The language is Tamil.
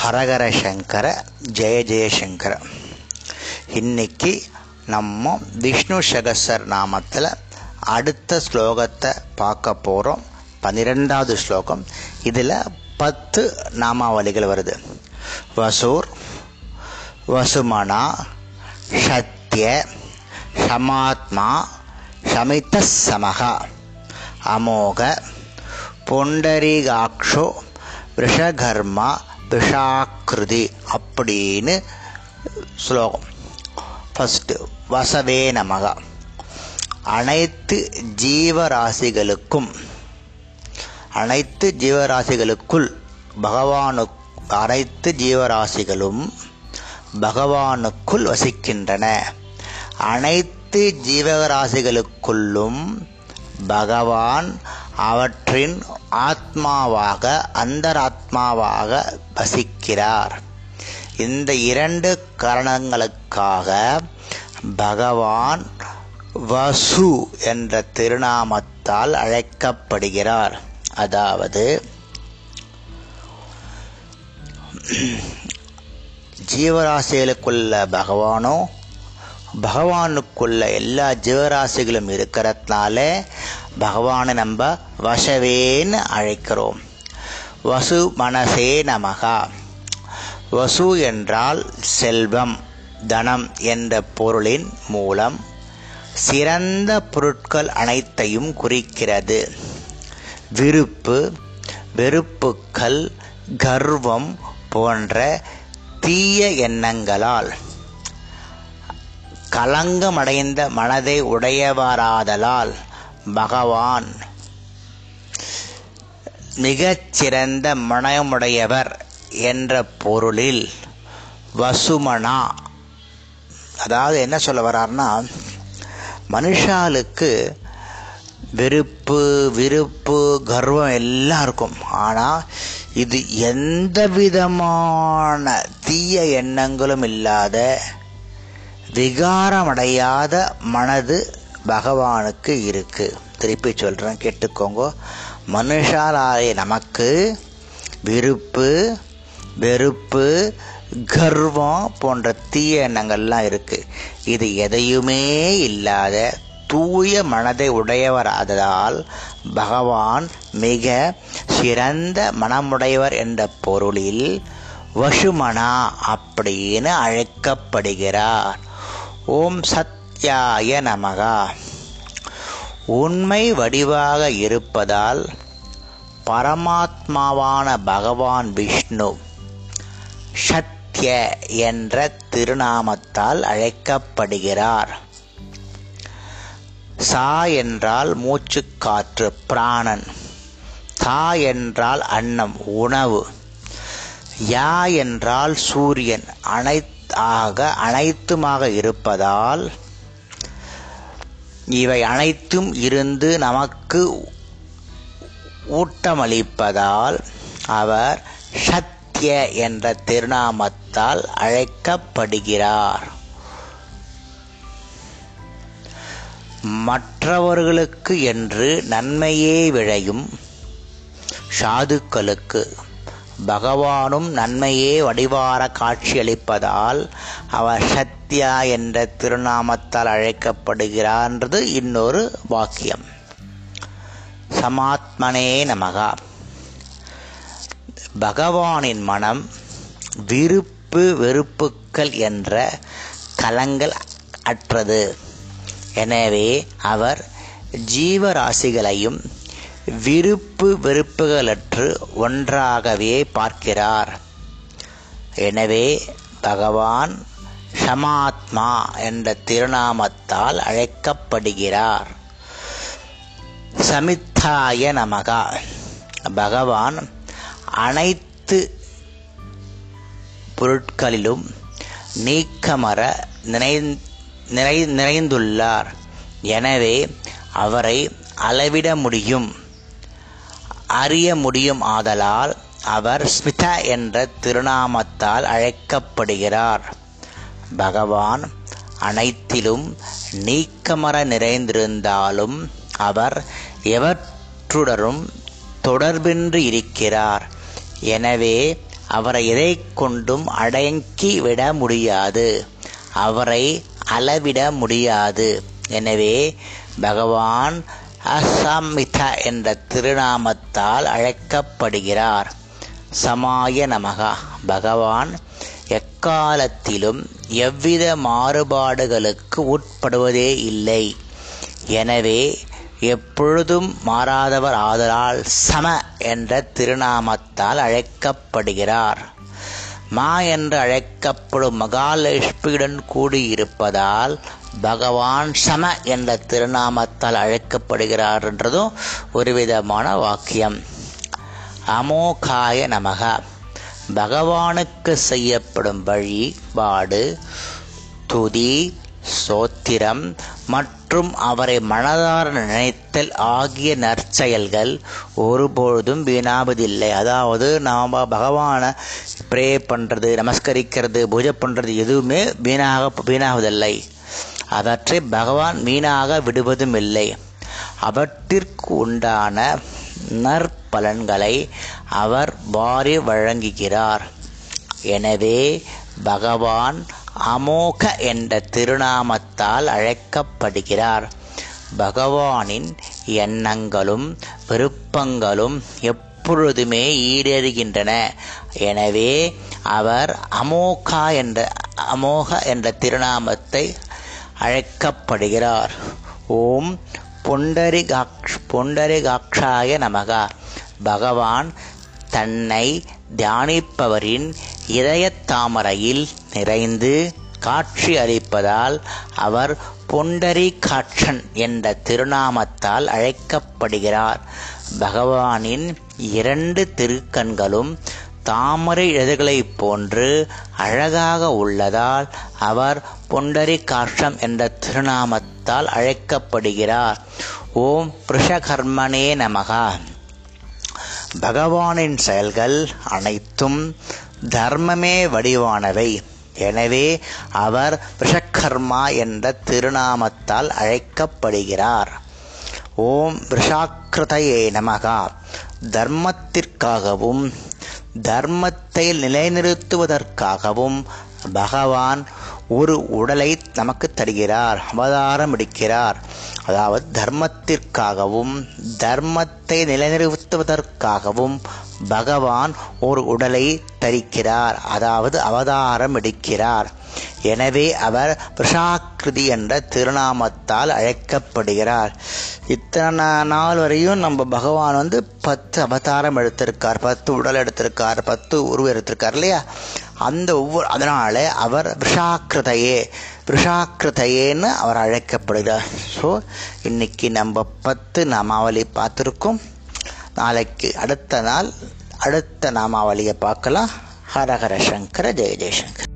ஹரஹர சங்கர ஜெய ஜெயசங்கர இன்னைக்கு நம்ம விஷ்ணு சகசர் நாமத்தில் அடுத்த ஸ்லோகத்தை பார்க்க போகிறோம் பன்னிரெண்டாவது ஸ்லோகம். இதில் பத்து நாமாவளிகள் வருது. வசூர் வசுமனா சத்ய சமாத்மா சமித சமகா அமோக பொண்டரிகாக்ஷோ விஷகர்மா விஷாக்கிருதி அப்படின்னு ஸ்லோகம். ஃபஸ்ட்டு வசவே நமக. அனைத்து ஜீவராசிகளுக்கும் அனைத்து ஜீவராசிகளுக்குள் பகவானு அனைத்து ஜீவராசிகளும் பகவானுக்குள் வசிக்கின்றன. அனைத்து ஜீவராசிகளுக்குள்ளும் பகவான் அவற்றின் ஆத்மாவாக அந்தராத்மாவாக வசிக்கிறார். இந்த இரண்டு காரணங்களுக்காக பகவான் வசு என்ற திருநாமத்தால் அழைக்கப்படுகிறார். அதாவது ஜீவராசிகளுக்குள்ள பகவானோ பகவானுக்குள்ள எல்லா ஜீவராசிகளும் இருக்கிறதுனால பகவானை நம்ம வசவேன்னு அழைக்கிறோம். வசு மனசே நமகா. வசு என்றால் செல்வம் தனம் என்ற பொருளின் மூலம் சிறந்த பொருட்கள் அனைத்தையும் குறிக்கிறது. விருப்பு வெறுப்புக்கள் கர்வம் போன்ற தீய எண்ணங்களால் கலங்கமடைந்த மனதை உடையவராதலால் பகவான் மிகச்சிறந்த மனமுடையவர் என்ற பொருளில் வசுமனா. அதாவது என்ன சொல்ல வர்றாருன்னா மனுஷாளுக்கு வெறுப்பு விருப்பு கர்வம் எல்லாம் இருக்கும். ஆனால் இது எந்த விதமான தீய எண்ணங்களும் இல்லாத விகாரமடையாத மனது பகவானுக்கு இருக்கு. திருப்பி சொல்கிறேன் கேட்டுக்கோங்க. மனுஷாலாய நமக்கு விருப்பு வெறுப்பு கர்வம் போன்ற தீய எண்ணங்கள்லாம் இருக்குது இது எதையுமே இல்லாத தூய மனதை உடையவராததால் பகவான் மிக சிறந்த மனமுடையவர் என்ற பொருளில் வசுமனா அப்படின்னு அழைக்கப்படுகிறார். ஓம் சத் சத்யாய நமகா உண்மை வடிவாக இருப்பதால் பரமாத்மாவான பகவான் விஷ்ணு சத்ய என்ற திருநாமத்தால் அழைக்கப்படுகிறார். சா என்றால் மூச்சுக்காற்று பிராணன். தா என்றால் அன்னம் உணவு. யா என்றால் சூரியன். அனைத்தாக அனைத்துமாக இருப்பதால் இவை அனைத்தும் இருந்து நமக்கு ஊட்டமளிப்பதால் அவர் சத்ய என்ற திருநாமத்தால் அழைக்கப்படுகிறார். மற்றவர்களுக்கு என்று நன்மையே விழையும் சாதுக்களுக்கு பகவானும் நன்மையே வடிவார காட்சியளிப்பதால் அவர் சத்யா என்ற திருநாமத்தால் அழைக்கப்படுகிறான்றது இன்னொரு வாக்கியம். சமாத்மனே நமகா. பகவானின் மனம் விருப்பு வெறுப்புக்கள் என்ற கலங்கள் அற்றது. எனவே அவர் ஜீவராசிகளையும் விருப்பு வெறுப்புகளற்று ஒன்றாகவே பார்க்கிறார். எனவே பகவான் சமாத்மா என்ற திருநாமத்தால் அழைக்கப்படுகிறார். சமித்தாய நமகா. பகவான் அனைத்து பொருட்களிலும் நீக்கமர நினை நிறை நிறைந்துள்ளார் எனவே அவரை அளவிட முடியும். அறிய முடியும் ஆதலால் அவர் ஸ்மித என்ற திருநாமத்தால் அழைக்கப்படுகிறார். பகவான் அனைத்திலும் நீக்கமர நிறைந்திருந்தாலும் அவர் எவற்றுடரும் தொடர்பின்றி இருக்கிறார். எனவே அவரை எதை கொண்டும் அடங்கிவிட முடியாது. அவரை அளவிட முடியாது. எனவே பகவான் அசமித என்ற திருநாமத்தால் அழைக்கப்படுகிறார். சமாய நமகா. பகவான் எக்காலத்திலும் எவ்வித மாறுபாடுகளுக்கு உட்படுவதே இல்லை. எனவே எப்பொழுதும் மாறாதவர் ஆதலால் சம என்ற திருநாமத்தால் அழைக்கப்படுகிறார். மா என்று அழைக்கப்படும் மகாலட்சுமியுடன் கூடியிருப்பதால் பகவான் சம என்ற திருநாமத்தால் அழைக்கப்படுகிறார் என்றதும் ஒரு விதமான வாக்கியம். அமோகாய நமக. பகவானுக்கு செய்யப்படும் வழிபாடு துதி சோத்திரம் மற்றும் அவரை மனதார நினைத்தல் ஆகிய நற்செயல்கள் ஒருபொழுதும் வீணாவதில்லை. அதாவது நாம் பகவானை ப்ரே பண்ணுறது நமஸ்கரிக்கிறது பூஜை பண்ணுறது எதுவுமே வீணாக வீணாவதில்லை. அவற்றை பகவான் வீணாக விடுவதும் இல்லை அவற்றிற்கு உண்டான நற்பலன்களை அவர் வாரி வழங்குகிறார். எனவே பகவான் அமோக என்ற திருநாமத்தால் அழைக்கப்படுகிறார். பகவானின் எண்ணங்களும் விருப்பங்களும் எப்பொழுதுமே ஈடேறுகின்றன. எனவே அவர் அமோகா என்ற அமோக என்ற திருநாமத்தை அழைக்கப்படுகிறார். ஓம் பொண்டரிகாக்ஷ் பொண்டரிகாட்சாய நமக. பகவான் தன்னை தியானிப்பவரின் இதய தாமரையில் நிறைந்து காட்சி அளிப்பதால் அவர் பொண்டரி காட்சன் என்ற திருநாமத்தால் அழைக்கப்படுகிறார். பகவானின் இரண்டு திருக்கண்களும் தாமரை இதழ்களைப் போன்று அழகாக உள்ளதால் அவர் பொண்டரி காட்சம் என்ற திருநாமத்தால் அழைக்கப்படுகிறார். ஓம் புருஷகர்மனே நமகா. பகவானின் செயல்கள் அனைத்தும் தர்மமே வடிவானவை. எனவே அவர் விஷக்கர்மா என்ற திருநாமத்தால் அழைக்கப்படுகிறார். ஓம் விஷாக்கிருதையே நமகா. தர்மத்திற்காகவும் தர்மத்தை நிலைநிறுத்துவதற்காகவும் பகவான் ஒரு உடலை நமக்கு தருகிறார் அவதாரம் எடுக்கிறார். அதாவது தர்மத்திற்காகவும் தர்மத்தை நிலைநிறுத்துவதற்காகவும் பகவான் ஒரு உடலை தரிக்கிறார் அதாவது அவதாரம் எடுக்கிறார். எனவே அவர் விஷாக்கிருதி என்ற திருநாமத்தால் அழைக்கப்படுகிறார். இத்தனை நாள் வரையும் நம்ம பகவான் வந்து பத்து அவதாரம் எடுத்திருக்கார் பத்து உடல் எடுத்திருக்கார் பத்து உருவம் எடுத்திருக்கார் இல்லையா? அந்த ஒவ்வொரு அதனால அவர் விஷாக்கிருதையே விஷாக்கிருதையேன்னு அவர் அழைக்கப்படுகிறார். ஸோ இன்னைக்கு நம்ம பத்து நாமாவளி பார்த்துருக்கோம். நாளைக்கு அடுத்த நாள் அடுத்த நாமாவளியை பார்க்கலாம். ஹரஹர சங்கர ஜெய ஜெயசங்கர்.